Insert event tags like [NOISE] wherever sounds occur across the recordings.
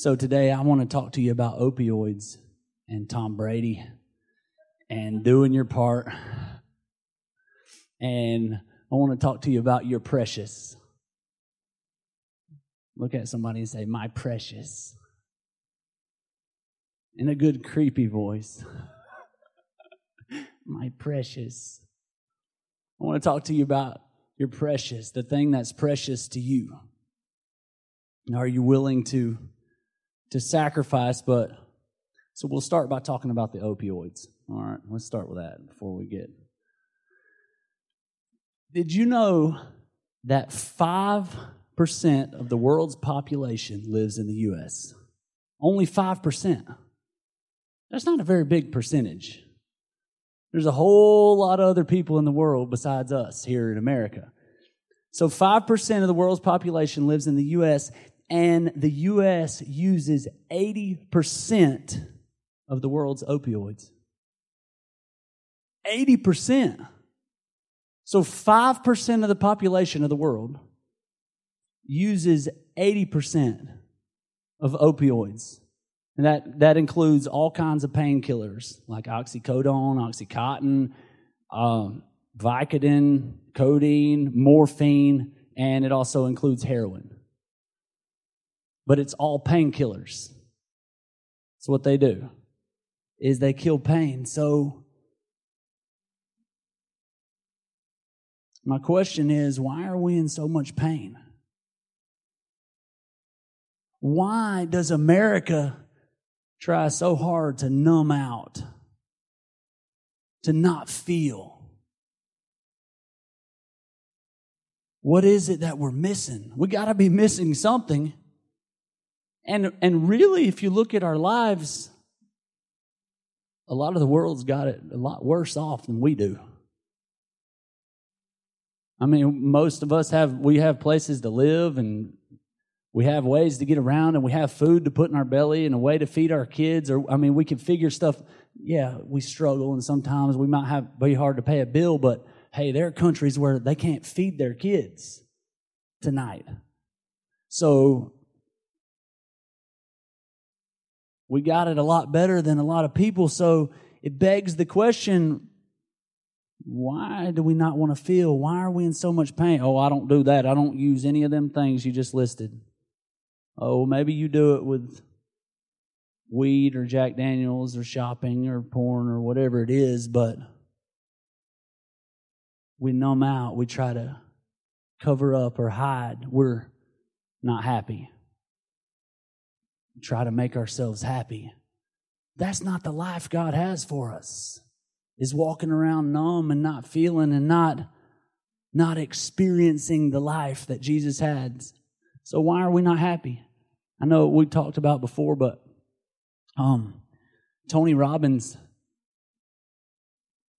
So today I want to talk to you about opioids and Tom Brady and doing your part. And I want to talk to you about your precious. Look at somebody and say, My precious. In a good, creepy voice. [LAUGHS] My precious. I want to talk to you about your precious, the thing that's precious to you. Are you willing to, to sacrifice? But so we'll start by talking about the opioids. All right, let's start with that before we get. Did you know that 5% of the world's population lives in the U.S.? Only 5%. That's not a very big percentage. There's a whole lot of other people in the world besides us here in America. So 5% of the world's population lives in the U.S., and the U.S. uses 80% of the world's opioids. 80%. So 5% of the population of the world uses 80% of opioids. And that, that includes all kinds of painkillers like oxycodone, oxycontin, um, Vicodin, codeine, morphine, and it also includes heroin. But it's all painkillers. So what they do is they kill pain. So my question is why are we in so much pain? Why does America try so hard to numb out, to not feel. What is it that we're missing? We got to be missing something. And, and really, if you look at our lives, a lot of the world's got it a lot worse off than we do. I mean, most of us have, we have places to live and we have ways to get around and we have food to put in our belly and a way to feed our kids or i mean we can figure stuff yeah we struggle and sometimes we might have be hard to pay a bill but hey there are countries where they can't feed their kids tonight so we got it a lot better than a lot of people so it begs the question why do we not want to feel why are we in so much pain oh i don't do that i don't use any of them things you just listed Oh, maybe you do it with weed or Jack Daniels or shopping or porn or whatever it is, but we numb out. We try to cover up or hide. We're not happy. Try to make ourselves happy. That's not the life God has for us. Is walking around numb and not feeling and not not experiencing the life that Jesus had. So why are we not happy? I know we talked about before, but um, Tony Robbins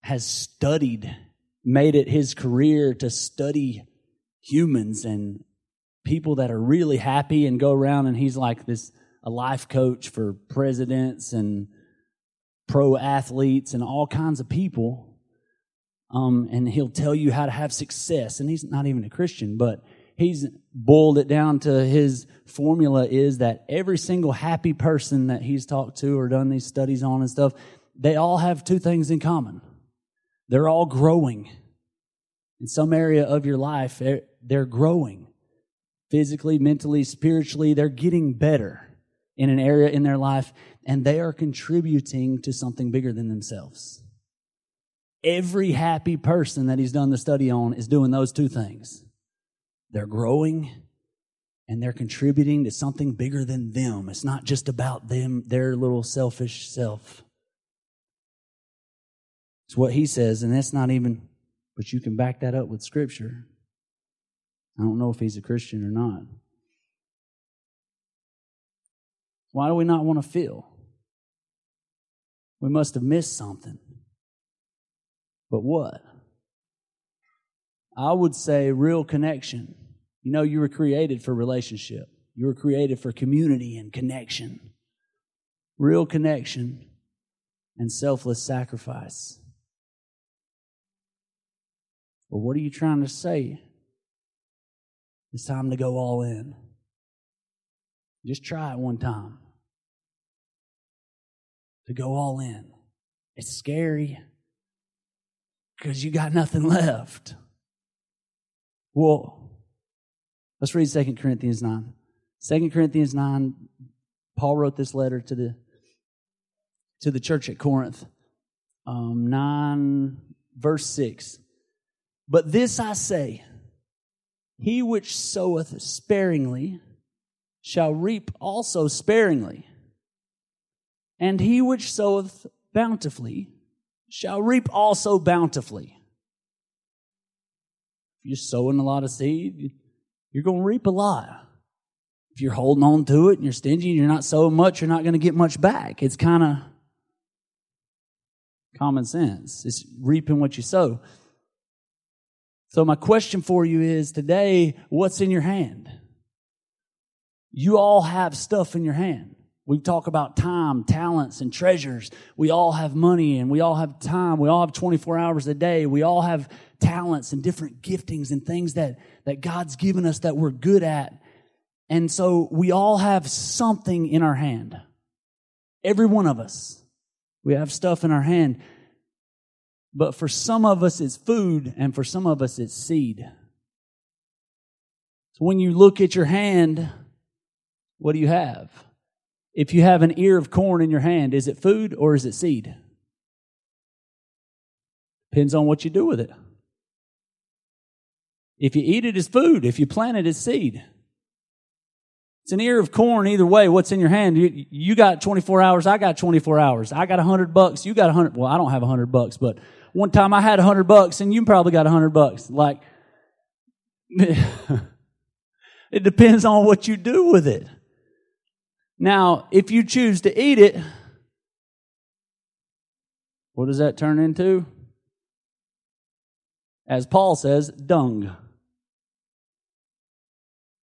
has studied, made it his career to study humans and people that are really happy and go around and he's like this a life coach for presidents and pro athletes and all kinds of people um, and he'll tell you how to have success and he's not even a christian but he's boiled it down to his formula is that every single happy person that he's talked to or done these studies on and stuff, they all have two things in common. They're all growing. In some area of your life, they're growing physically, mentally, spiritually. They're getting better in an area in their life, and they are contributing to something bigger than themselves. Every happy person that he's done the study on is doing those two things. They're growing and they're contributing to something bigger than them. It's not just about them, their little selfish self. It's what he says, and that's not even, but you can back that up with scripture. I don't know if he's a Christian or not. Why do we not want to feel? We must have missed something. But what? I would say real connection. You know, you were created for relationship, you were created for community and connection. Real connection and selfless sacrifice. Well, what are you trying to say? It's time to go all in. Just try it one time. To go all in. It's scary because you got nothing left. Well, let's read 2 Corinthians 9. 2 Corinthians 9, Paul wrote this letter to the to the church at Corinth. Um, 9 verse 6. But this I say, he which soweth sparingly shall reap also sparingly, and he which soweth bountifully shall reap also bountifully. If you're sowing a lot of seed, you're going to reap a lot. If you're holding on to it and you're stingy and you're not sowing much, you're not going to get much back. It's kind of common sense. It's reaping what you sow. So, my question for you is today, what's in your hand? You all have stuff in your hand. We talk about time, talents, and treasures. We all have money and we all have time. We all have 24 hours a day. We all have talents and different giftings and things that, that God's given us that we're good at. And so we all have something in our hand. Every one of us. We have stuff in our hand. But for some of us, it's food, and for some of us, it's seed. So when you look at your hand, what do you have? If you have an ear of corn in your hand, is it food or is it seed? Depends on what you do with it. If you eat it, as food. If you plant it, as seed. It's an ear of corn either way. What's in your hand? You, you got 24 hours. I got 24 hours. I got 100 bucks. You got 100. Well, I don't have 100 bucks, but one time I had 100 bucks and you probably got 100 bucks. Like, [LAUGHS] it depends on what you do with it. Now, if you choose to eat it, what does that turn into? As Paul says, dung.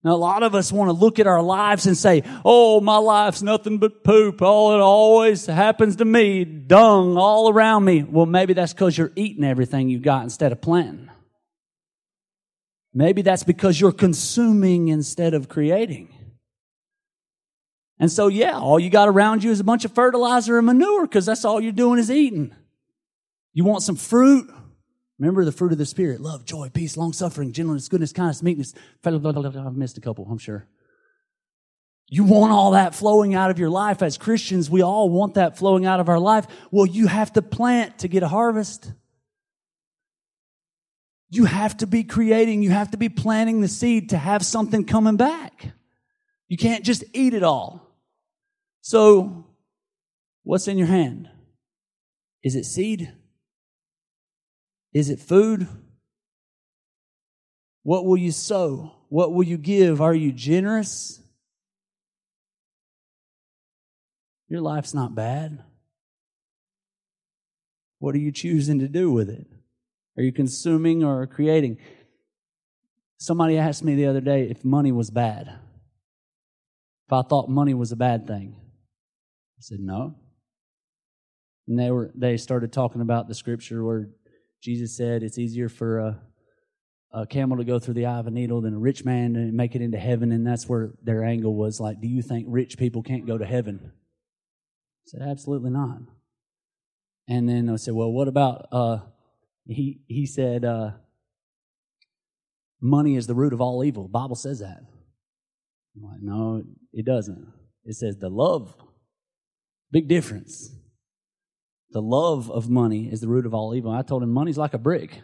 Now, a lot of us want to look at our lives and say, Oh, my life's nothing but poop. All it always happens to me, dung all around me. Well, maybe that's because you're eating everything you got instead of planting. Maybe that's because you're consuming instead of creating. And so, yeah, all you got around you is a bunch of fertilizer and manure because that's all you're doing is eating. You want some fruit? Remember the fruit of the Spirit love, joy, peace, long suffering, gentleness, goodness, kindness, meekness. I've missed a couple, I'm sure. You want all that flowing out of your life. As Christians, we all want that flowing out of our life. Well, you have to plant to get a harvest. You have to be creating, you have to be planting the seed to have something coming back. You can't just eat it all. So, what's in your hand? Is it seed? Is it food? What will you sow? What will you give? Are you generous? Your life's not bad. What are you choosing to do with it? Are you consuming or creating? Somebody asked me the other day if money was bad. If I thought money was a bad thing. I said, no. And they were they started talking about the scripture where Jesus said it's easier for a, a camel to go through the eye of a needle than a rich man to make it into heaven. And that's where their angle was like, do you think rich people can't go to heaven? I said, absolutely not. And then I said, well, what about, uh, he, he said, uh, money is the root of all evil. The Bible says that. I'm like, no, it doesn't. It says the love. Big difference. The love of money is the root of all evil. I told him money's like a brick.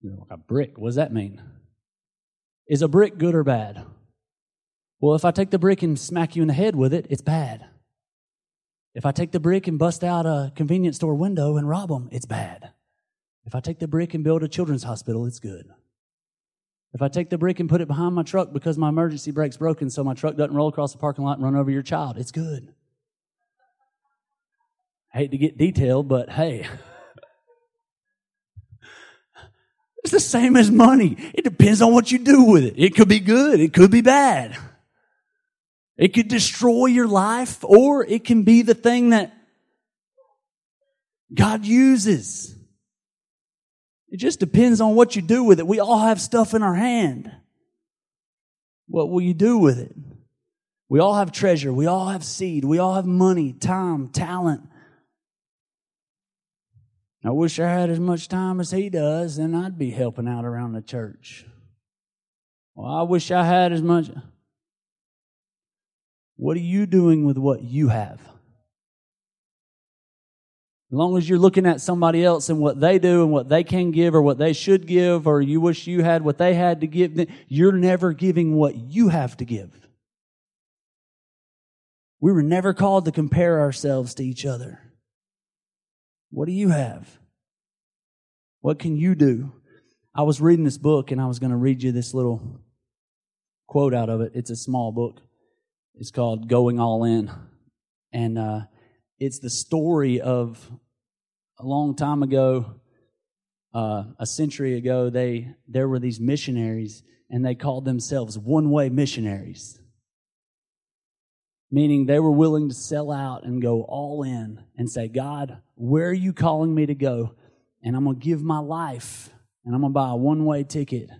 You know, like a brick. What does that mean? Is a brick good or bad? Well, if I take the brick and smack you in the head with it, it's bad. If I take the brick and bust out a convenience store window and rob them, it's bad. If I take the brick and build a children's hospital, it's good. If I take the brick and put it behind my truck because my emergency brake's broken so my truck doesn't roll across the parking lot and run over your child, it's good. I hate to get detailed, but hey. [LAUGHS] It's the same as money. It depends on what you do with it. It could be good. It could be bad. It could destroy your life or it can be the thing that God uses. It just depends on what you do with it. We all have stuff in our hand. What will you do with it? We all have treasure. We all have seed. We all have money, time, talent. I wish I had as much time as he does, then I'd be helping out around the church. Well, I wish I had as much. What are you doing with what you have? As long as you're looking at somebody else and what they do and what they can give or what they should give, or you wish you had what they had to give, you're never giving what you have to give. We were never called to compare ourselves to each other. What do you have? What can you do? I was reading this book and I was going to read you this little quote out of it. It's a small book. It's called Going All In. And uh, it's the story of a long time ago, uh, a century ago, they there were these missionaries and they called themselves one way missionaries meaning they were willing to sell out and go all in and say, God, where are you calling me to go? And I'm going to give my life and I'm going to buy a one way ticket.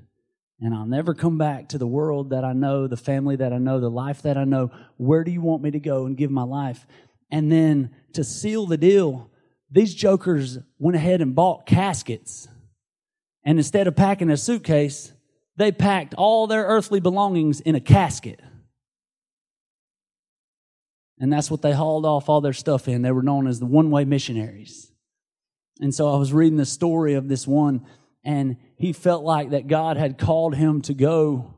And I'll never come back to the world that I know, the family that I know, the life that I know. Where do you want me to go and give my life? And then to seal the deal, these jokers went ahead and bought caskets. And instead of packing a suitcase, they packed all their earthly belongings in a casket. And that's what they hauled off all their stuff in. They were known as the one way missionaries. And so I was reading the story of this one, and he felt like that God had called him to go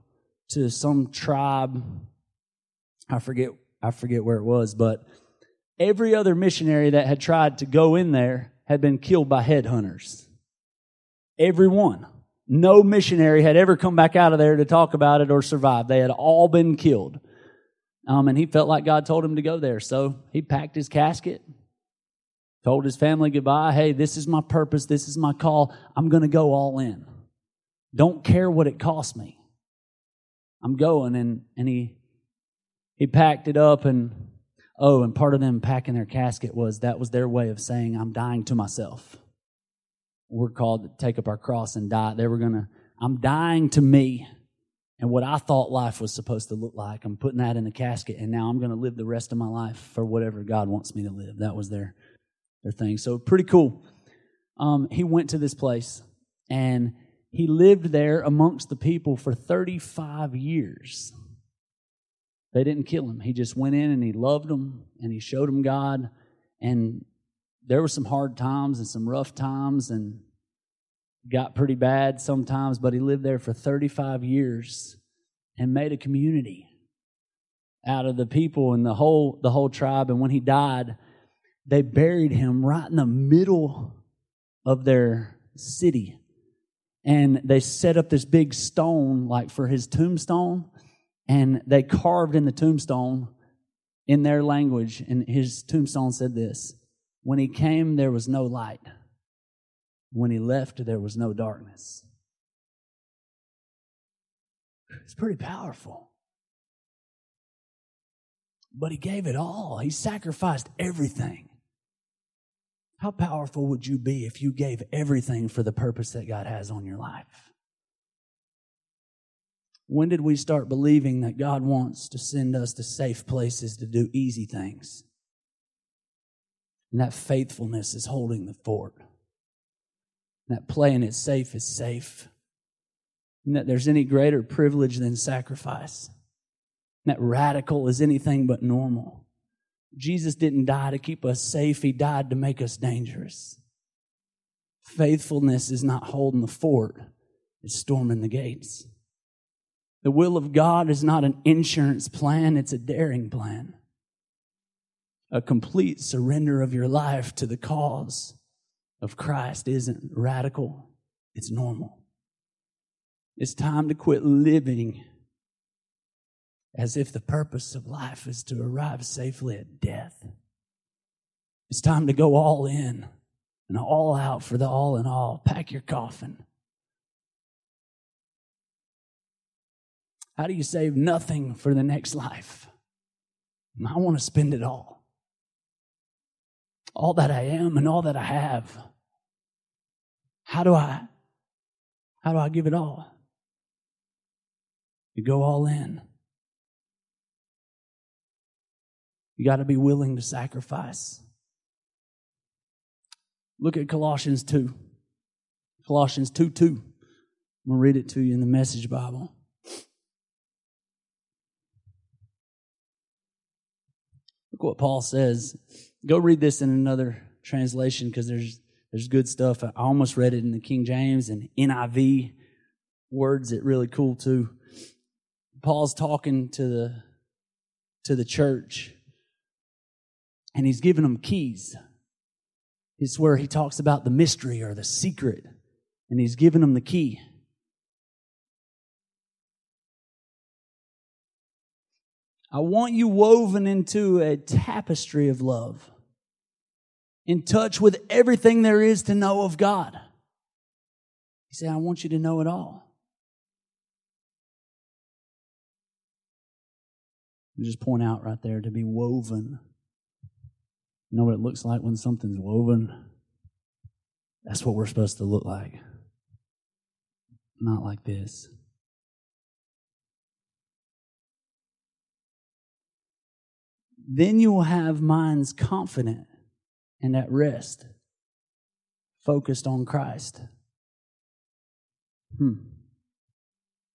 to some tribe. I forget, I forget where it was, but every other missionary that had tried to go in there had been killed by headhunters. Every one. No missionary had ever come back out of there to talk about it or survive. They had all been killed. Um, and he felt like God told him to go there. So he packed his casket, told his family goodbye. Hey, this is my purpose. This is my call. I'm going to go all in. Don't care what it costs me. I'm going. And, and he, he packed it up and, oh, and part of them packing their casket was that was their way of saying, I'm dying to myself. We're called to take up our cross and die. They were going to, I'm dying to me and what I thought life was supposed to look like. I'm putting that in the casket, and now I'm going to live the rest of my life for whatever God wants me to live. That was their their thing. So pretty cool. Um, he went to this place, and he lived there amongst the people for 35 years. They didn't kill him. He just went in and he loved them, and he showed them God. And there were some hard times and some rough times, and got pretty bad sometimes, but he lived there for 35 years and made a community out of the people and the whole the whole tribe and when he died they buried him right in the middle of their city and they set up this big stone like for his tombstone and they carved in the tombstone in their language and his tombstone said this when he came there was no light when he left, there was no darkness. It's pretty powerful. But he gave it all, he sacrificed everything. How powerful would you be if you gave everything for the purpose that God has on your life? When did we start believing that God wants to send us to safe places to do easy things? And that faithfulness is holding the fort And that playing it safe is safe. And that there's any greater privilege than sacrifice. And that radical is anything but normal. Jesus didn't die to keep us safe, He died to make us dangerous. Faithfulness is not holding the fort, it's storming the gates. The will of God is not an insurance plan, it's a daring plan. A complete surrender of your life to the cause of Christ isn't radical, it's normal. It's time to quit living as if the purpose of life is to arrive safely at death. It's time to go all in and all out for the all in all. Pack your coffin. How do you save nothing for the next life? I want to spend it all. All that I am and all that I have. How do I how do I give it all? You go all in. You got to be willing to sacrifice. Look at Colossians 2. Colossians 2 2. I'm going to read it to you in the Message Bible. Look what Paul says. Go read this in another translation because there's there's good stuff. I almost read it in the King James and NIV words it really cool too. Paul's talking to the to the church and he's giving them keys. It's where he talks about the mystery or the secret and he's giving them the key. I want you woven into a tapestry of love, in touch with everything there is to know of God. He said, I want you to know it all. You just point out right there to be woven. You know what it looks like when something's woven? That's what we're supposed to look like. Not like this. Then you will have minds confident and at rest, focused on Christ. Hmm.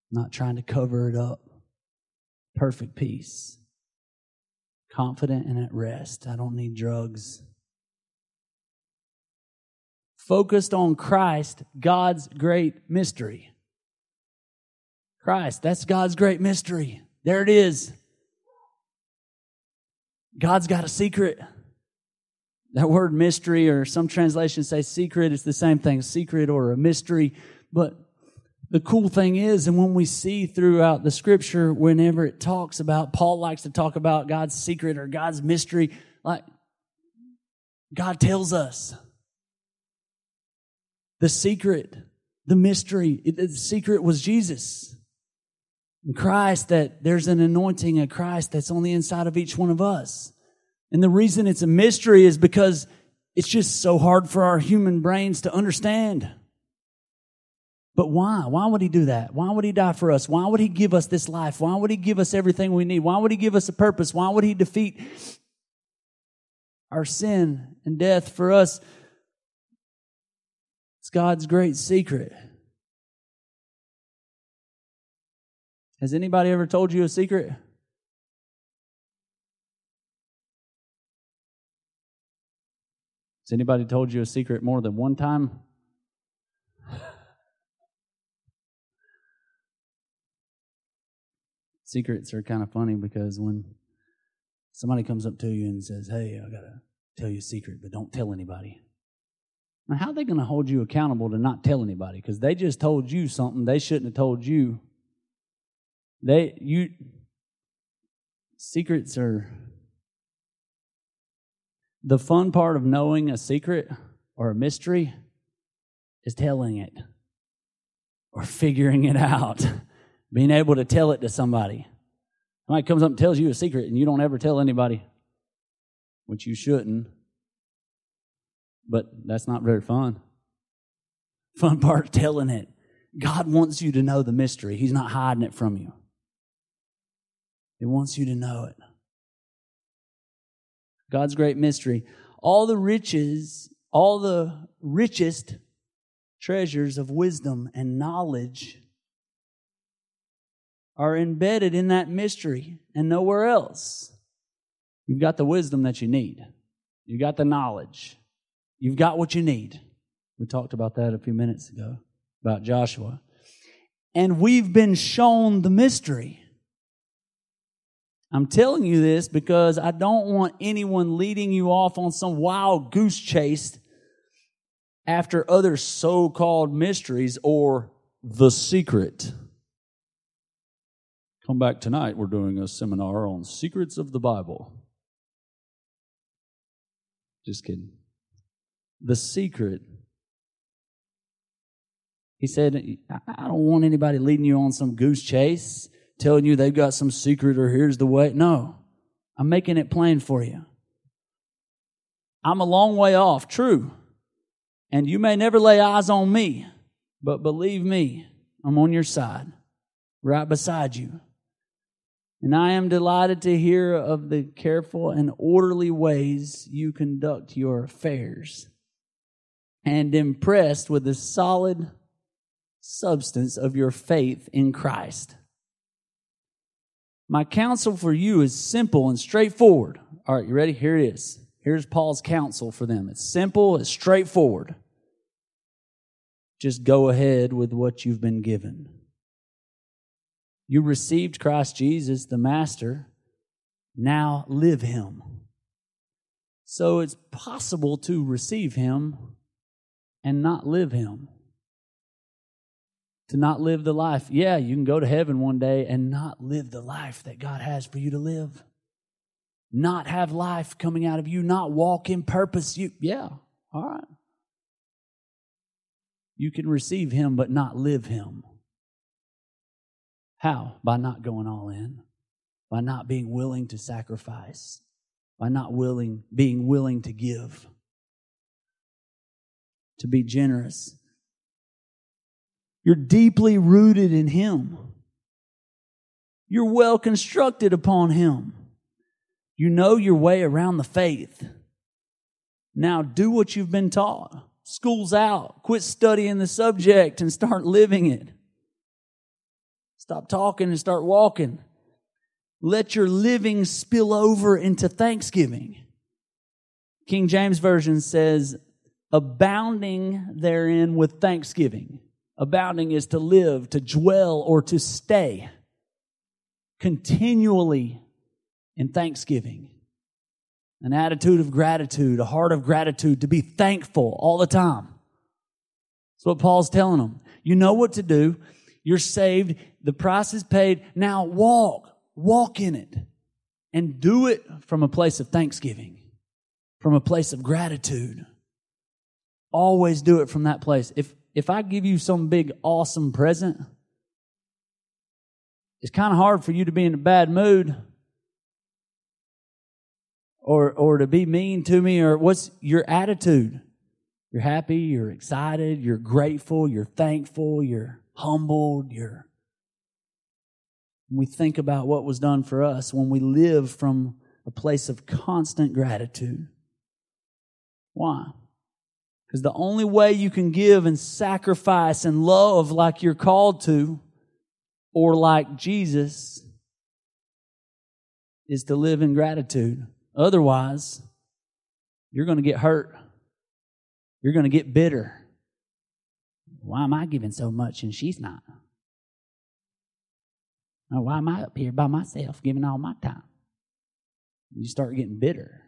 Not trying to cover it up. Perfect peace. Confident and at rest. I don't need drugs. Focused on Christ, God's great mystery. Christ, that's God's great mystery. There it is. God's got a secret. That word mystery, or some translations say secret, it's the same thing, secret or a mystery. But the cool thing is, and when we see throughout the scripture, whenever it talks about, Paul likes to talk about God's secret or God's mystery, like God tells us the secret, the mystery, the secret was Jesus. In Christ, that there's an anointing of Christ that's on the inside of each one of us. And the reason it's a mystery is because it's just so hard for our human brains to understand. But why? Why would he do that? Why would he die for us? Why would he give us this life? Why would he give us everything we need? Why would he give us a purpose? Why would he defeat our sin and death for us? It's God's great secret. Has anybody ever told you a secret? Has anybody told you a secret more than one time? [LAUGHS] Secrets are kind of funny because when somebody comes up to you and says, Hey, I got to tell you a secret, but don't tell anybody. Now, how are they going to hold you accountable to not tell anybody? Because they just told you something they shouldn't have told you. They, you, secrets are the fun part of knowing a secret or a mystery is telling it or figuring it out [LAUGHS] being able to tell it to somebody. Somebody comes up and tells you a secret and you don't ever tell anybody, which you shouldn't. But that's not very fun. Fun part telling it. God wants you to know the mystery. He's not hiding it from you. He wants you to know it. God's great mystery. All the riches, all the richest treasures of wisdom and knowledge are embedded in that mystery and nowhere else. You've got the wisdom that you need. You've got the knowledge. You've got what you need. We talked about that a few minutes ago about Joshua. And we've been shown the mystery. I'm telling you this because I don't want anyone leading you off on some wild goose chase after other so called mysteries or the secret. Come back tonight. We're doing a seminar on secrets of the Bible. Just kidding. The secret. He said, I don't want anybody leading you on some goose chase, telling you they've got some secret or here's the way. No, I'm making it plain for you. I'm a long way off, true. And you may never lay eyes on me, but believe me, I'm on your side, right beside you. And I am delighted to hear of the careful and orderly ways you conduct your affairs, and impressed with the solid substance of your faith in Christ. My counsel for you is simple and straightforward. All right, you ready? Here it is. Here's Paul's counsel for them. It's simple, it's straightforward. Just go ahead with what you've been given. You received Christ Jesus, the Master. Now live Him. So it's possible to receive Him and not live Him. To not live the life. Yeah, you can go to heaven one day and not live the life that God has for you to live. Not have life coming out of you, not walk in purpose. You, yeah, all right. You can receive Him but not live Him. How? By not going all in, by not being willing to sacrifice, by not willing, being willing to give, to be generous. You're deeply rooted in Him. You're well constructed upon Him. You know your way around the faith. Now do what you've been taught. School's out. Quit studying the subject and start living it. Stop talking and start walking. Let your living spill over into thanksgiving. King James Version says, abounding therein with thanksgiving. Abounding is to live, to dwell, or to stay continually in thanksgiving. An attitude of gratitude, a heart of gratitude, to be thankful all the time. That's what Paul's telling them. You know what to do. You're saved. The price is paid. Now walk, walk in it and do it from a place of thanksgiving, from a place of gratitude. Always do it from that place. If, if I give you some big, awesome present, it's kind of hard for you to be in a bad mood or or to be mean to me or what's your attitude? You're happy you're excited you're grateful you're thankful you're humbled you're we think about what was done for us when we live from a place of constant gratitude why because the only way you can give and sacrifice and love like you're called to or like jesus is to live in gratitude Otherwise, you're going to get hurt. You're going to get bitter. Why am I giving so much and she's not? Why am I up here by myself giving all my time? You start getting bitter.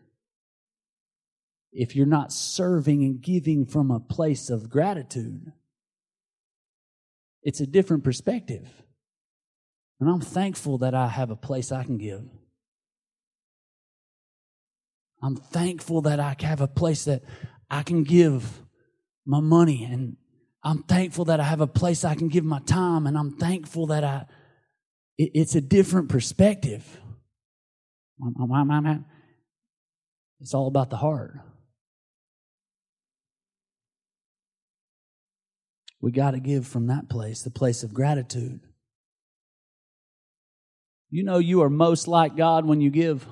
If you're not serving and giving from a place of gratitude, it's a different perspective. And I'm thankful that I have a place I can give. I'm thankful that I have a place that I can give my money and I'm thankful that I have a place I can give my time and I'm thankful that I it, it's a different perspective. It's all about the heart. We got to give from that place, the place of gratitude. You know, you are most like God when you give.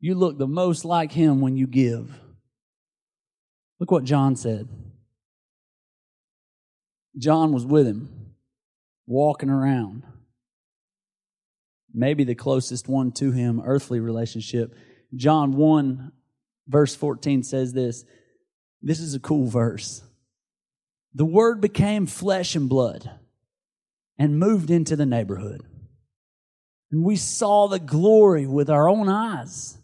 You look the most like him when you give. Look what John said. John was with him, walking around. Maybe the closest one to him, earthly relationship. John 1, verse 14 says this. This is a cool verse. The word became flesh and blood and moved into the neighborhood. And we saw the glory with our own eyes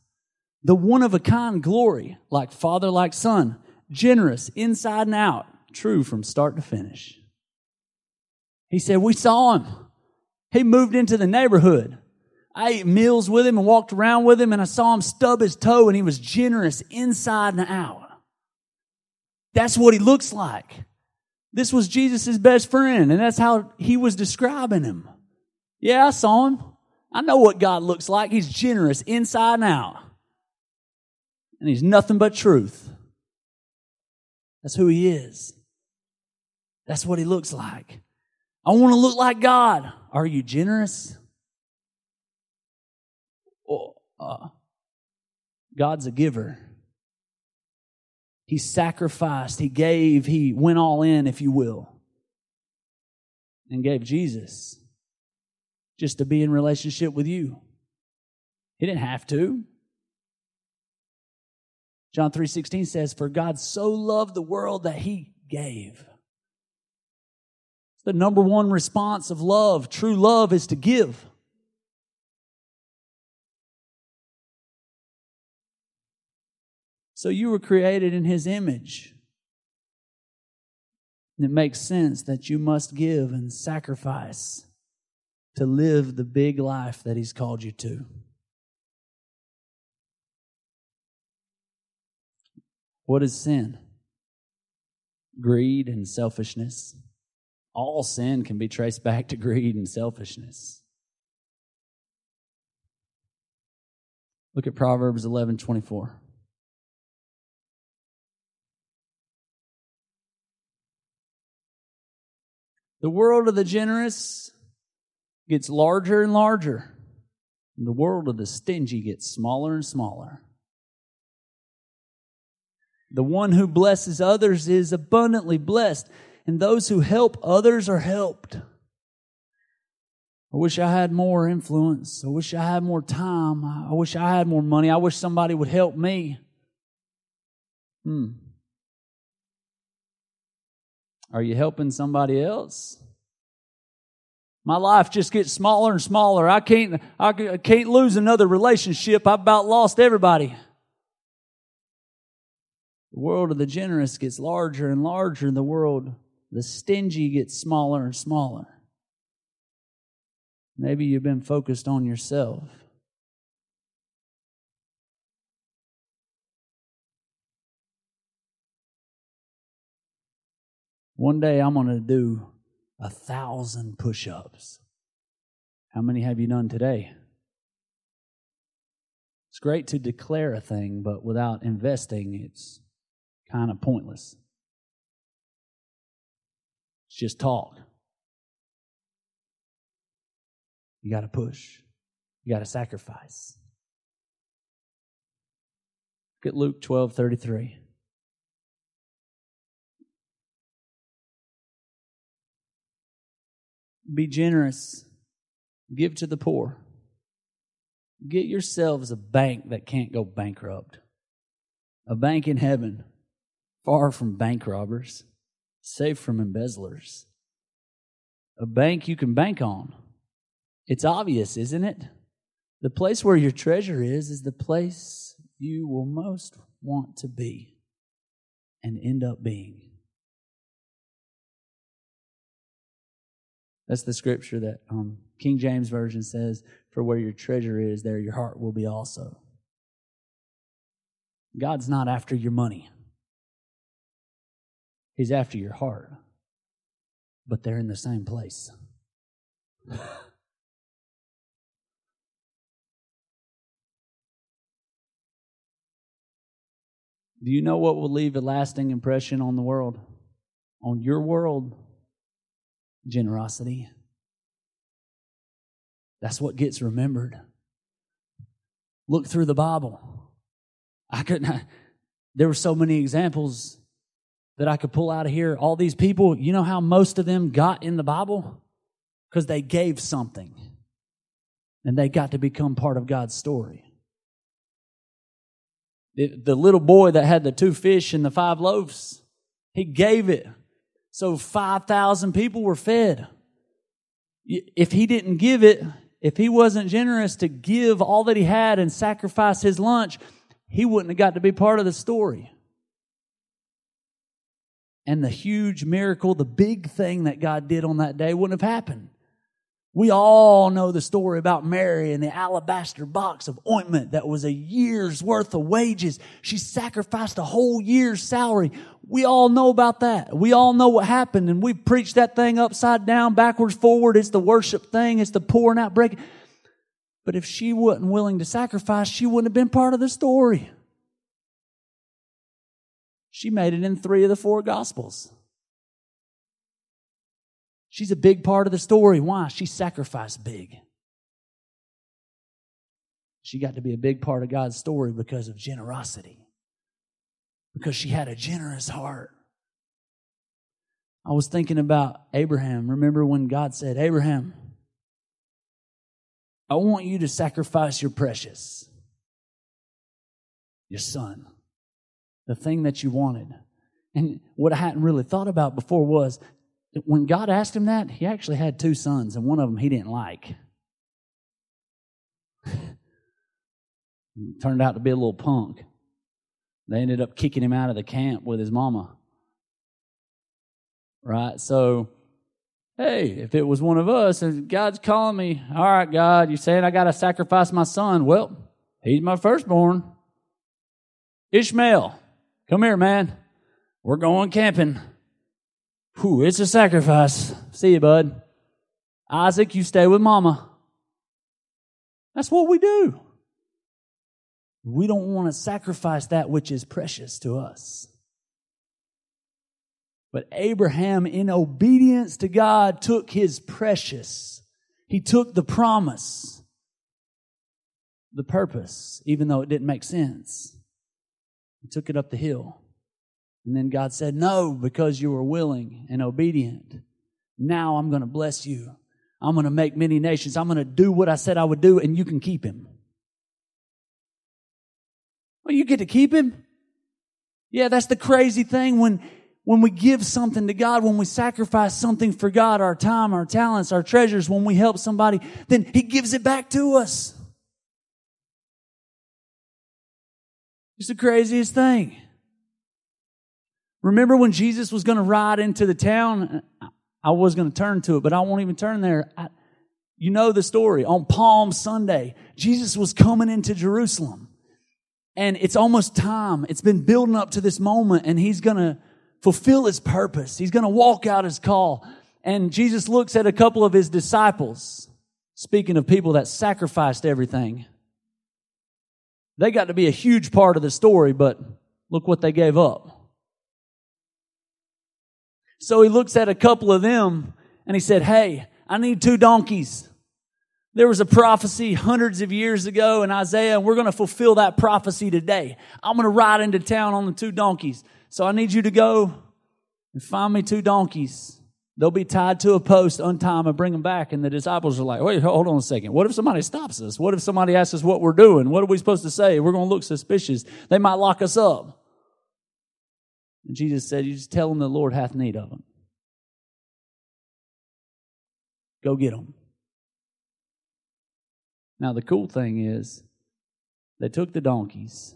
the one of a kind glory, like father, like son, generous inside and out, true from start to finish. He said, We saw him. He moved into the neighborhood. I ate meals with him and walked around with him, and I saw him stub his toe, and he was generous inside and out. That's what he looks like. This was Jesus' best friend, and that's how he was describing him. Yeah, I saw him. I know what God looks like. He's generous inside and out and he's nothing but truth. That's who he is. That's what he looks like. I want to look like God. Are you generous? uh, God's a giver. He sacrificed, he gave, he went all in, if you will, and gave Jesus just to be in relationship with you. He didn't have to. John 3:16 says for God so loved the world that he gave. The number one response of love, true love is to give. So you were created in his image. And it makes sense that you must give and sacrifice to live the big life that he's called you to. What is sin? Greed and selfishness. All sin can be traced back to greed and selfishness. Look at Proverbs 11 24. The world of the generous gets larger and larger, and the world of the stingy gets smaller and smaller. The one who blesses others is abundantly blessed, and those who help others are helped. I wish I had more influence. I wish I had more time. I wish I had more money. I wish somebody would help me. Hmm. Are you helping somebody else? My life just gets smaller and smaller. I can't, I can't lose another relationship. I've about lost everybody. The world of the generous gets larger and larger. And the world, the stingy gets smaller and smaller. Maybe you've been focused on yourself. One day I'm going to do a thousand push ups. How many have you done today? It's great to declare a thing, but without investing, it's kind of pointless. It's just talk. You got to push, you got to sacrifice. Look at Luke 12 33. Be generous. Give to the poor. Get yourselves a bank that can't go bankrupt. A bank in heaven, far from bank robbers, safe from embezzlers. A bank you can bank on. It's obvious, isn't it? The place where your treasure is, is the place you will most want to be and end up being. That's the scripture that um, King James Version says, For where your treasure is, there your heart will be also. God's not after your money, He's after your heart. But they're in the same place. [LAUGHS] Do you know what will leave a lasting impression on the world? On your world? Generosity. That's what gets remembered. Look through the Bible. I couldn't, [LAUGHS] there were so many examples that I could pull out of here. All these people, you know how most of them got in the Bible? Because they gave something and they got to become part of God's story. The little boy that had the two fish and the five loaves, he gave it so 5,000 people were fed. If he didn't give it, if he wasn't generous to give all that he had and sacrifice his lunch, he wouldn't have got to be part of the story. And the huge miracle, the big thing that God did on that day wouldn't have happened. We all know the story about Mary and the alabaster box of ointment that was a year's worth of wages. She sacrificed a whole year's salary. We all know about that. We all know what happened and we preached that thing upside down, backwards, forward. It's the worship thing. It's the pouring out break. But if she wasn't willing to sacrifice, she wouldn't have been part of the story. She made it in three of the four gospels. She's a big part of the story. Why? She sacrificed big. she got to be a big part of God's story because of generosity, because she had a generous heart. I was thinking about Abraham. Remember when God said, Abraham, I want you to sacrifice your precious, your son, the thing that you wanted. And what I hadn't really thought about before was when God asked him that, he actually had two sons, and one of them he didn't like. [LAUGHS] Turned out to be a little punk. They ended up kicking him out of the camp with his mama. Right? So, hey, if it was one of us, and God's calling me, all right, God, you're saying I got to sacrifice my son. Well, he's my firstborn. Ishmael, come here, man. We're going camping. Whew, it's a sacrifice. See you, bud. Isaac, you stay with mama. That's what we do. We don't want to sacrifice that which is precious to us. But Abraham, in obedience to God, took his precious. He took the promise, the purpose, even though it didn't make sense. He took it up the hill. And then God said, No, because you were willing and obedient. Now I'm going to bless you. I'm going to make many nations. I'm going to do what I said I would do, and you can keep him. Well, you get to keep him. Yeah, that's the crazy thing when when we give something to God, when we sacrifice something for God, our time, our talents, our treasures, when we help somebody, then He gives it back to us. It's the craziest thing. Remember when Jesus was going to ride into the town? I was going to turn to it, but I won't even turn there. I, you know the story. On Palm Sunday, Jesus was coming into Jerusalem. And it's almost time. It's been building up to this moment and he's going to fulfill his purpose. He's going to walk out his call. And Jesus looks at a couple of his disciples. Speaking of people that sacrificed everything. They got to be a huge part of the story, but look what they gave up. So he looks at a couple of them and he said, Hey, I need two donkeys. There was a prophecy hundreds of years ago in Isaiah, and we're going to fulfill that prophecy today. I'm going to ride into town on the two donkeys. So I need you to go and find me two donkeys. They'll be tied to a post, untie them, and bring them back. And the disciples are like, wait, hold on a second. What if somebody stops us? What if somebody asks us what we're doing? What are we supposed to say? We're going to look suspicious. They might lock us up. And Jesus said, You just tell them the Lord hath need of them. Go get them. Now, the cool thing is, they took the donkeys,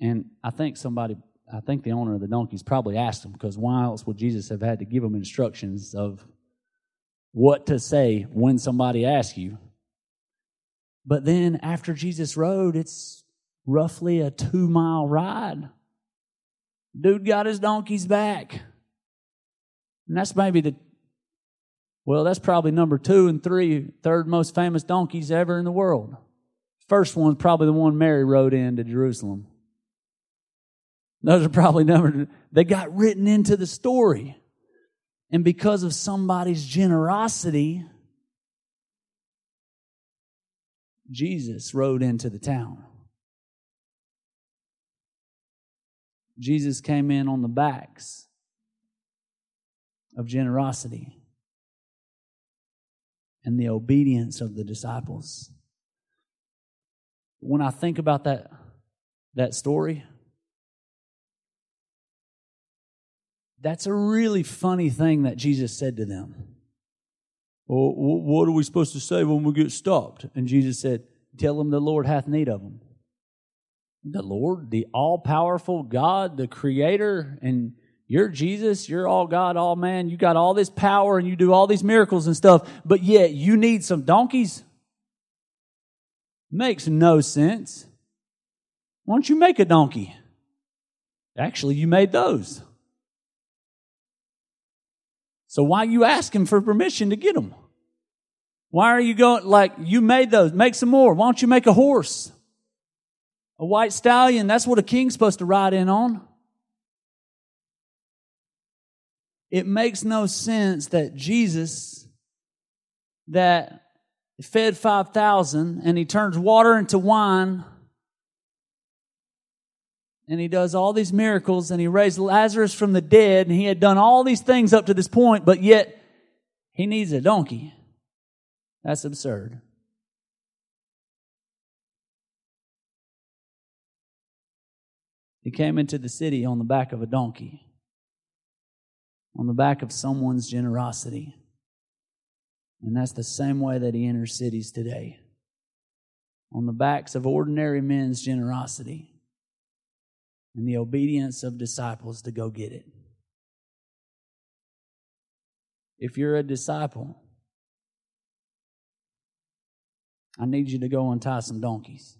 and I think somebody, I think the owner of the donkeys probably asked them, because why else would Jesus have had to give them instructions of what to say when somebody asks you? But then after Jesus rode, it's roughly a two mile ride. Dude got his donkeys back. And that's maybe the well, that's probably number two and three, third most famous donkeys ever in the world. First one's probably the one Mary rode into Jerusalem. Those are probably number, they got written into the story. And because of somebody's generosity, Jesus rode into the town. Jesus came in on the backs of generosity and the obedience of the disciples. When I think about that, that story, that's a really funny thing that Jesus said to them. Well, what are we supposed to say when we get stopped? And Jesus said, Tell them the Lord hath need of them. The Lord, the all powerful God, the creator, and you're Jesus, you're all God, all man, you got all this power and you do all these miracles and stuff, but yet you need some donkeys? Makes no sense. Why don't you make a donkey? Actually, you made those. So why you asking for permission to get them? Why are you going, like, you made those, make some more. Why don't you make a horse? A white stallion, that's what a king's supposed to ride in on. it makes no sense that Jesus, that fed 5,000 and he turns water into wine. And he does all these miracles and he raised Lazarus from the dead and he had done all these things up to this point, but yet he needs a donkey. That's absurd. He came into the city on the back of a donkey, on the back of someone's generosity. And that's the same way that he enters cities today on the backs of ordinary men's generosity and the obedience of disciples to go get it. If you're a disciple, I need you to go untie some donkeys.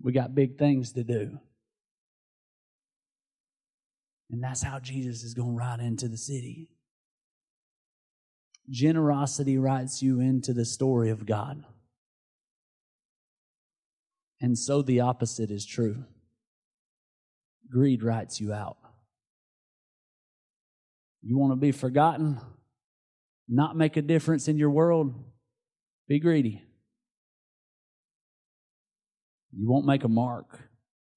We got big things to do. And that's how Jesus is going right into the city. Generosity writes you into the story of God. And so the opposite is true. Greed writes you out. You want to be forgotten, not make a difference in your world? Be greedy. You won't make a mark.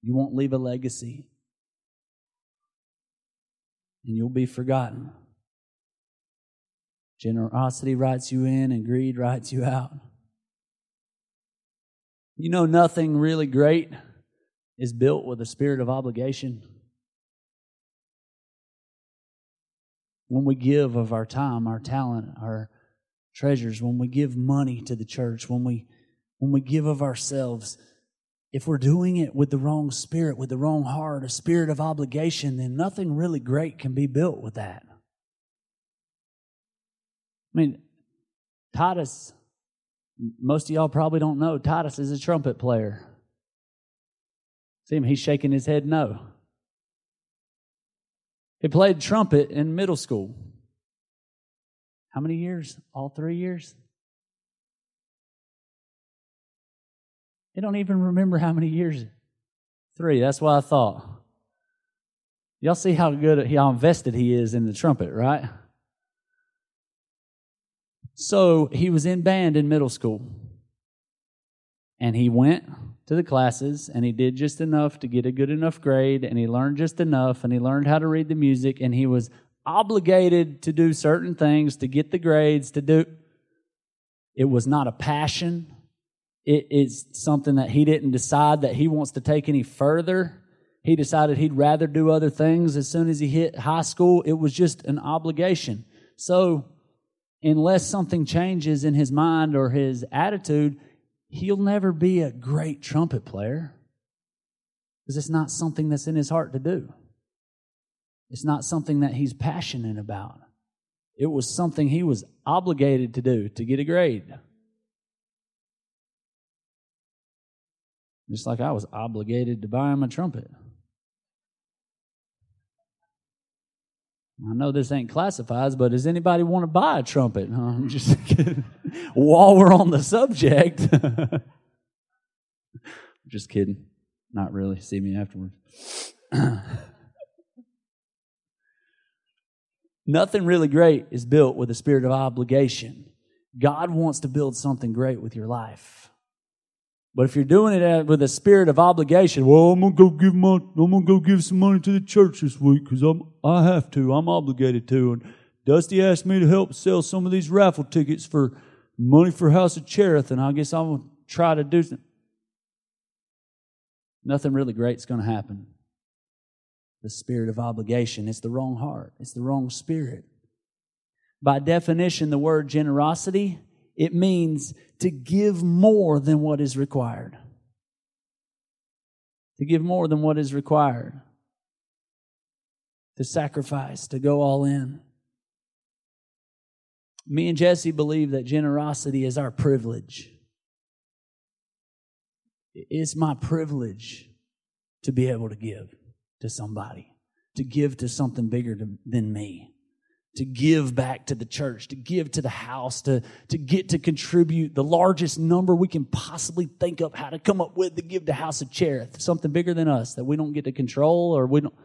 You won't leave a legacy. And you'll be forgotten. Generosity writes you in, and greed writes you out. You know, nothing really great is built with a spirit of obligation. When we give of our time, our talent, our treasures, when we give money to the church, when we when we give of ourselves, if we're doing it with the wrong spirit, with the wrong heart, a spirit of obligation, then nothing really great can be built with that. I mean, Titus, most of y'all probably don't know, Titus is a trumpet player. See him, he's shaking his head no. He played trumpet in middle school. How many years? All three years? They don't even remember how many years. Three. That's what I thought. Y'all see how good, how invested he is in the trumpet, right? So he was in band in middle school. And he went to the classes and he did just enough to get a good enough grade and he learned just enough and he learned how to read the music and he was obligated to do certain things to get the grades to do it was not a passion it is something that he didn't decide that he wants to take any further. He decided he'd rather do other things as soon as he hit high school. It was just an obligation. So, unless something changes in his mind or his attitude, he'll never be a great trumpet player because it's not something that's in his heart to do. It's not something that he's passionate about. It was something he was obligated to do to get a grade. Just like I was obligated to buy him a trumpet. I know this ain't classifieds, but does anybody want to buy a trumpet? [LAUGHS] I'm just kidding. While we're on the subject, [LAUGHS] just kidding. Not really. See me afterwards. [CLEARS THROAT] Nothing really great is built with a spirit of obligation. God wants to build something great with your life. But if you're doing it with a spirit of obligation, well, I'm gonna go give my, I'm gonna go give some money to the church this week because I'm, I have to, I'm obligated to. And Dusty asked me to help sell some of these raffle tickets for money for House of Cherith, and I guess I'm gonna try to do something. Nothing really great's gonna happen. The spirit of obligation, it's the wrong heart, it's the wrong spirit. By definition, the word generosity it means to give more than what is required. To give more than what is required. To sacrifice, to go all in. Me and Jesse believe that generosity is our privilege. It's my privilege to be able to give to somebody, to give to something bigger than me to give back to the church, to give to the house, to, to get to contribute the largest number we can possibly think of how to come up with to give to House of Cherith, something bigger than us that we don't get to control or we don't,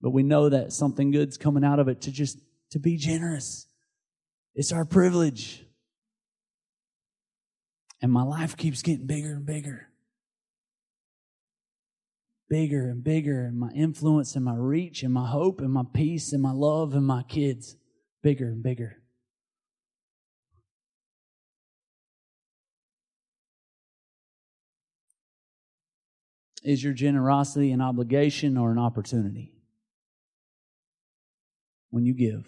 but we know that something good's coming out of it to just, to be generous. It's our privilege. And my life keeps getting bigger and bigger. Bigger and bigger, and my influence and my reach and my hope and my peace and my love and my kids bigger and bigger. Is your generosity an obligation or an opportunity? When you give,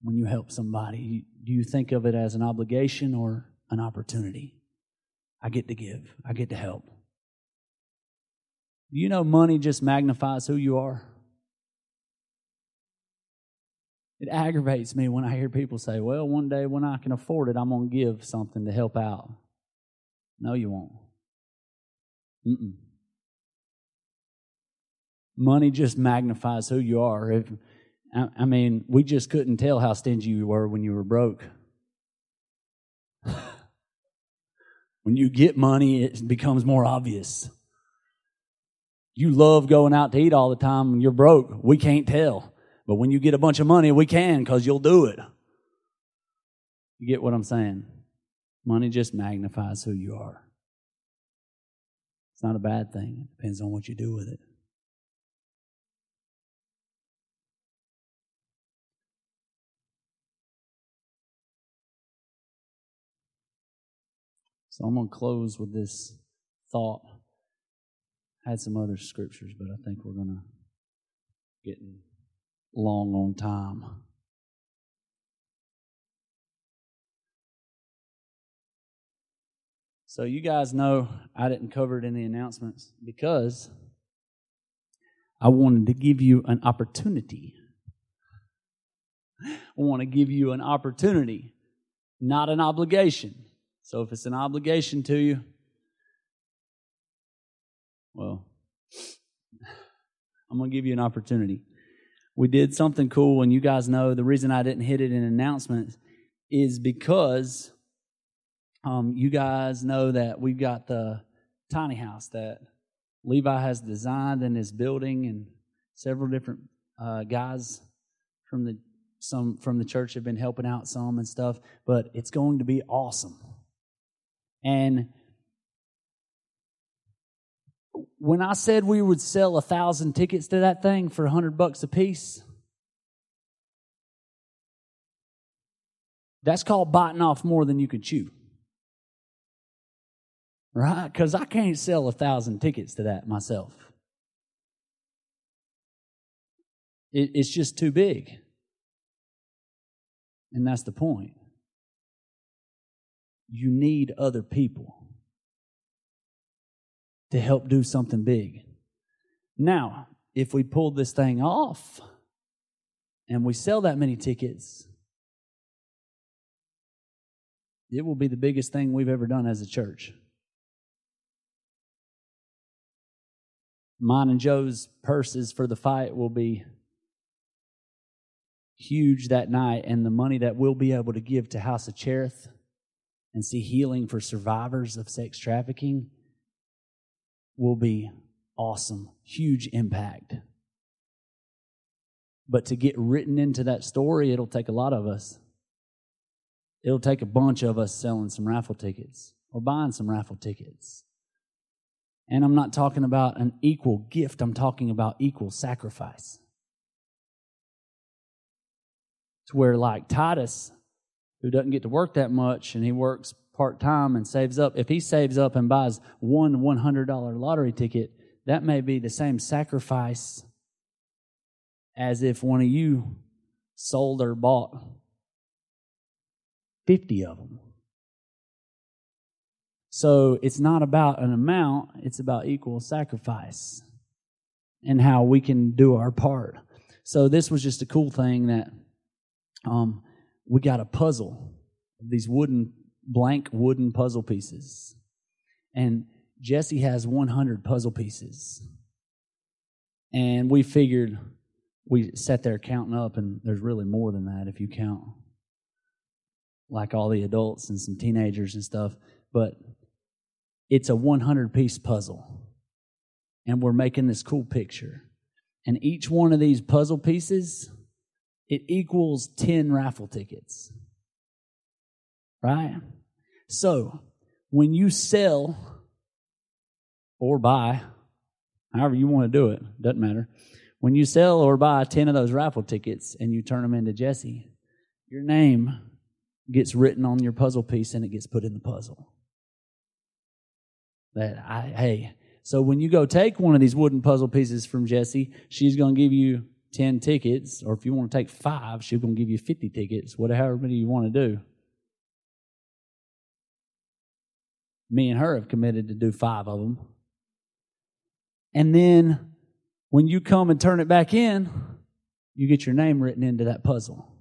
when you help somebody, do you think of it as an obligation or an opportunity? I get to give, I get to help. Do you know money just magnifies who you are? It aggravates me when I hear people say, well, one day when I can afford it, I'm going to give something to help out. No, you won't. Mm-mm. Money just magnifies who you are. If, I mean, we just couldn't tell how stingy you were when you were broke. [LAUGHS] when you get money, it becomes more obvious. You love going out to eat all the time when you're broke. We can't tell. But when you get a bunch of money, we can because you'll do it. You get what I'm saying? Money just magnifies who you are. It's not a bad thing. It depends on what you do with it. So I'm going to close with this thought. Had some other scriptures, but I think we're going to get long on time. So you guys know I didn't cover it in the announcements because I wanted to give you an opportunity. I want to give you an opportunity, not an obligation. So if it's an obligation to you, well, [SIGHS] I'm going to give you an opportunity. We did something cool, and you guys know the reason I didn't hit it in announcements is because um, you guys know that we've got the tiny house that Levi has designed in his building, and several different uh, guys from the some from the church have been helping out some and stuff. But it's going to be awesome. And when I said we would sell a thousand tickets to that thing for a hundred bucks a piece, that's called biting off more than you can chew. Right? Because I can't sell a thousand tickets to that myself. It, it's just too big. And that's the point you need other people to help do something big. Now, if we pull this thing off and we sell that many tickets, it will be the biggest thing we've ever done as a church. Mine and Joe's purses for the fight will be huge that night, and the money that we'll be able to give to House of Cherith and see healing for survivors of sex trafficking will be awesome, huge impact. But to get written into that story, it'll take a lot of us. It'll take a bunch of us selling some raffle tickets or buying some raffle tickets. And I'm not talking about an equal gift, I'm talking about equal sacrifice. To where, like Titus, who doesn't get to work that much and he works part time and saves up, if he saves up and buys one $100 lottery ticket, that may be the same sacrifice as if one of you sold or bought 50 of them. So it's not about an amount, it's about equal sacrifice and how we can do our part. So this was just a cool thing that um, we got a puzzle, these wooden, blank wooden puzzle pieces. And Jesse has 100 puzzle pieces. And we figured, we sat there counting up, and there's really more than that if you count like all the adults and some teenagers and stuff. But it's a 100 piece puzzle. And we're making this cool picture. And each one of these puzzle pieces it equals 10 raffle tickets. Right? So, when you sell or buy, however you want to do it, doesn't matter. When you sell or buy 10 of those raffle tickets and you turn them into Jesse, your name gets written on your puzzle piece and it gets put in the puzzle. That I, hey, so when you go take one of these wooden puzzle pieces from Jesse, she's going to give you 10 tickets, or if you want to take five, she's going to give you 50 tickets, whatever many you want to do. Me and her have committed to do five of them. And then when you come and turn it back in, you get your name written into that puzzle.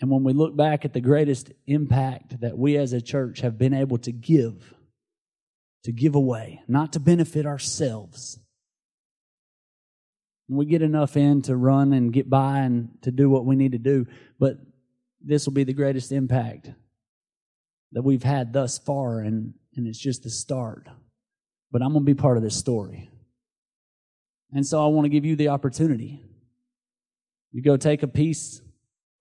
And when we look back at the greatest impact that we as a church have been able to give, to give away, not to benefit ourselves. We get enough in to run and get by and to do what we need to do, but this will be the greatest impact that we've had thus far, and, and it's just the start. But I'm going to be part of this story. And so I want to give you the opportunity. You go take a piece,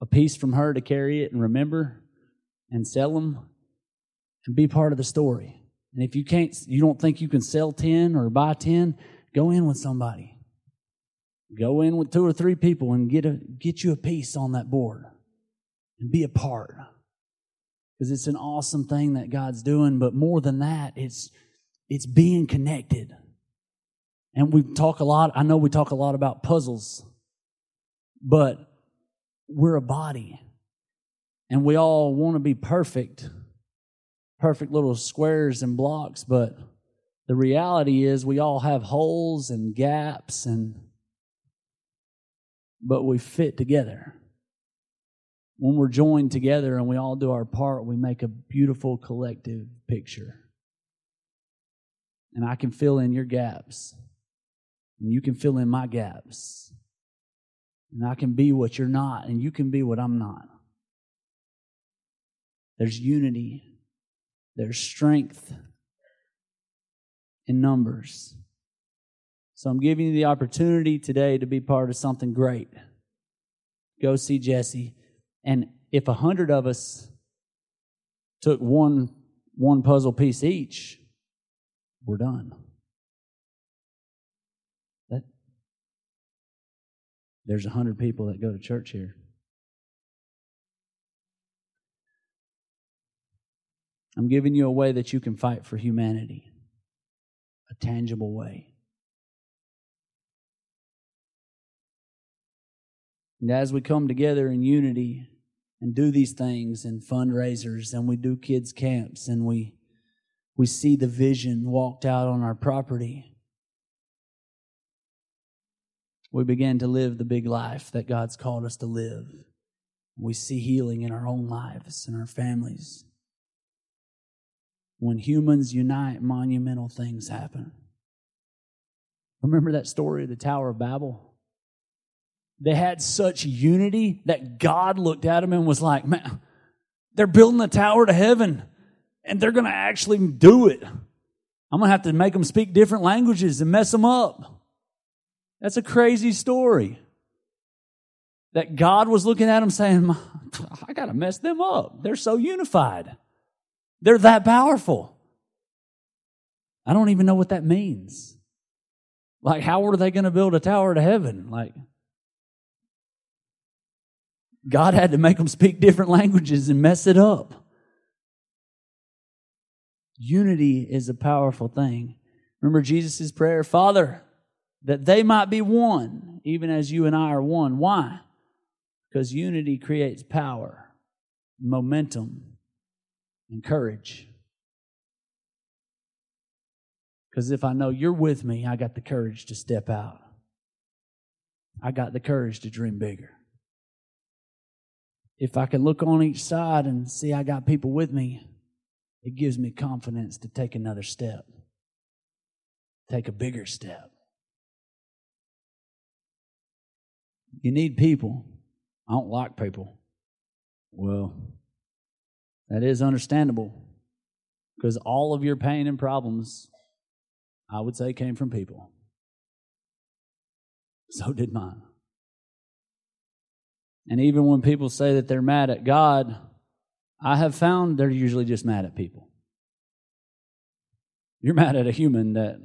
a piece from her to carry it and remember and sell them and be part of the story. And if you can't, you don't think you can sell 10 or buy 10, go in with somebody. Go in with two or three people and get a, get you a piece on that board and be a part. Because it's an awesome thing that God's doing, but more than that, it's, it's being connected. And we talk a lot, I know we talk a lot about puzzles, but we're a body. And we all want to be perfect perfect little squares and blocks, but the reality is we all have holes and gaps and but we fit together. When we're joined together and we all do our part, we make a beautiful collective picture. And I can fill in your gaps. And you can fill in my gaps. And I can be what you're not, and you can be what I'm not. There's unity there's strength in numbers. So I'm giving you the opportunity today to be part of something great. Go see Jesse. And if a hundred of us took one one puzzle piece each, we're done. That there's a hundred people that go to church here. I'm giving you a way that you can fight for humanity, a tangible way. And as we come together in unity and do these things and fundraisers and we do kids camps and we we see the vision walked out on our property we begin to live the big life that God's called us to live we see healing in our own lives and our families when humans unite, monumental things happen. Remember that story of the Tower of Babel? They had such unity that God looked at them and was like, man, they're building a tower to heaven and they're going to actually do it. I'm going to have to make them speak different languages and mess them up. That's a crazy story. That God was looking at them saying, I got to mess them up. They're so unified. They're that powerful. I don't even know what that means. Like, how are they going to build a tower to heaven? Like, God had to make them speak different languages and mess it up. Unity is a powerful thing. Remember Jesus' prayer, Father, that they might be one, even as you and I are one. Why? Because unity creates power, momentum, and courage. Because if I know you're with me, I got the courage to step out. I got the courage to dream bigger. If I can look on each side and see I got people with me, it gives me confidence to take another step, take a bigger step. You need people. I don't like people. Well, that is understandable because all of your pain and problems, I would say, came from people. So did mine. And even when people say that they're mad at God, I have found they're usually just mad at people. You're mad at a human that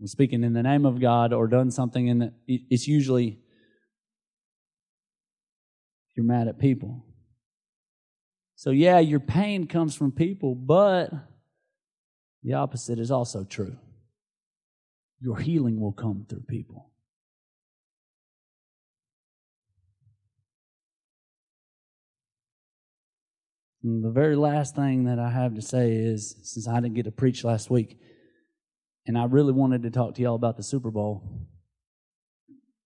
was speaking in the name of God or done something, and it's usually you're mad at people. So, yeah, your pain comes from people, but the opposite is also true. Your healing will come through people. And the very last thing that I have to say is since I didn't get to preach last week, and I really wanted to talk to y'all about the Super Bowl.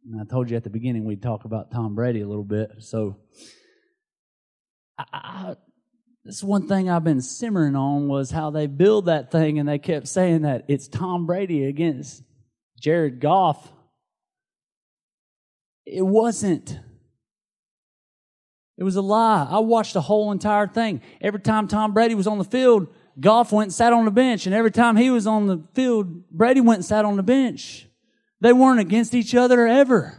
And I told you at the beginning we'd talk about Tom Brady a little bit. So, I, I, this one thing I've been simmering on was how they build that thing, and they kept saying that it's Tom Brady against Jared Goff. It wasn't. It was a lie. I watched the whole entire thing. Every time Tom Brady was on the field, Goff went and sat on the bench. And every time he was on the field, Brady went and sat on the bench. They weren't against each other ever.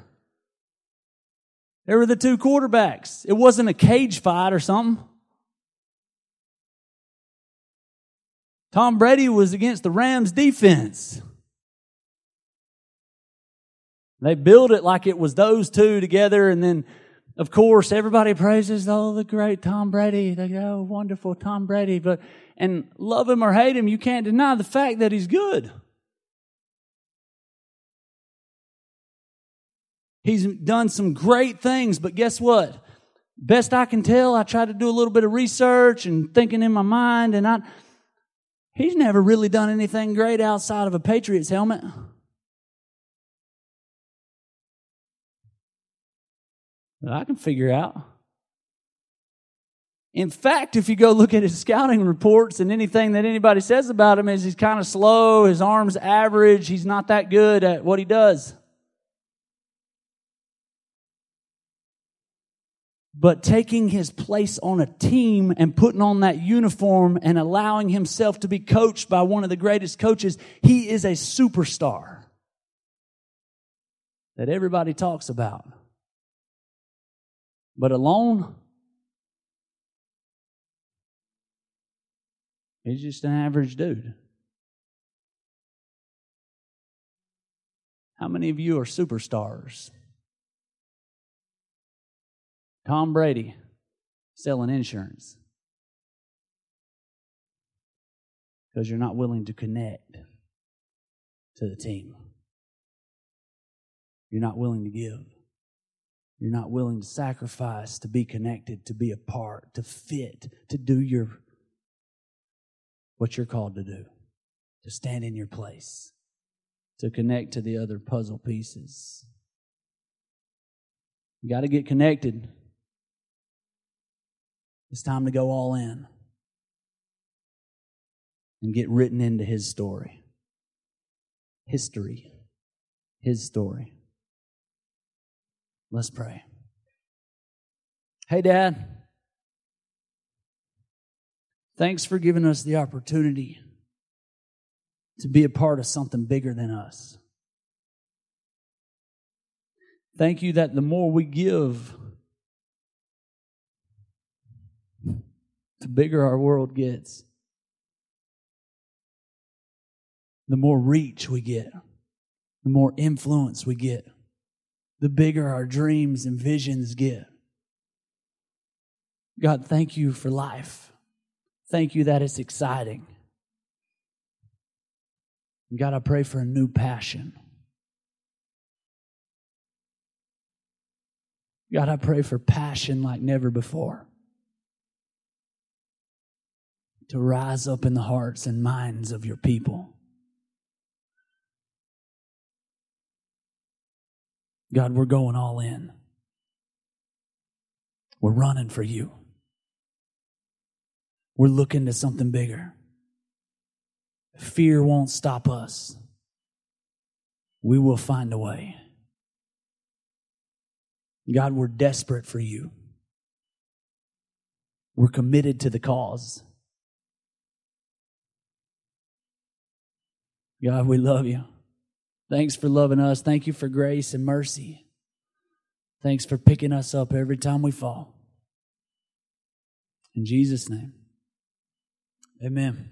They were the two quarterbacks. It wasn't a cage fight or something. Tom Brady was against the Rams defense. They built it like it was those two together, and then of course, everybody praises, oh, the great Tom Brady. They go, oh, wonderful Tom Brady. But, and love him or hate him, you can't deny the fact that he's good. He's done some great things, but guess what? Best I can tell, I tried to do a little bit of research and thinking in my mind, and I, he's never really done anything great outside of a Patriots helmet. That I can figure out. In fact, if you go look at his scouting reports and anything that anybody says about him is he's kind of slow, his arms average, he's not that good at what he does. But taking his place on a team and putting on that uniform and allowing himself to be coached by one of the greatest coaches, he is a superstar that everybody talks about. But alone, he's just an average dude. How many of you are superstars? Tom Brady selling insurance because you're not willing to connect to the team. You're not willing to give. You're not willing to sacrifice, to be connected, to be a part, to fit, to do your what you're called to do, to stand in your place, to connect to the other puzzle pieces. You got to get connected. It's time to go all in and get written into his story. History. His story. Let's pray. Hey, Dad. Thanks for giving us the opportunity to be a part of something bigger than us. Thank you that the more we give, the bigger our world gets. The more reach we get, the more influence we get the bigger our dreams and visions get. God, thank you for life. Thank you that it's exciting. God, I pray for a new passion. God, I pray for passion like never before to rise up in the hearts and minds of your people. God, we're going all in. We're running for you. We're looking to something bigger. Fear won't stop us. We will find a way. God, we're desperate for you. We're committed to the cause. God, we love you. Thanks for loving us. Thank you for grace and mercy. Thanks for picking us up every time we fall. In Jesus' name, amen.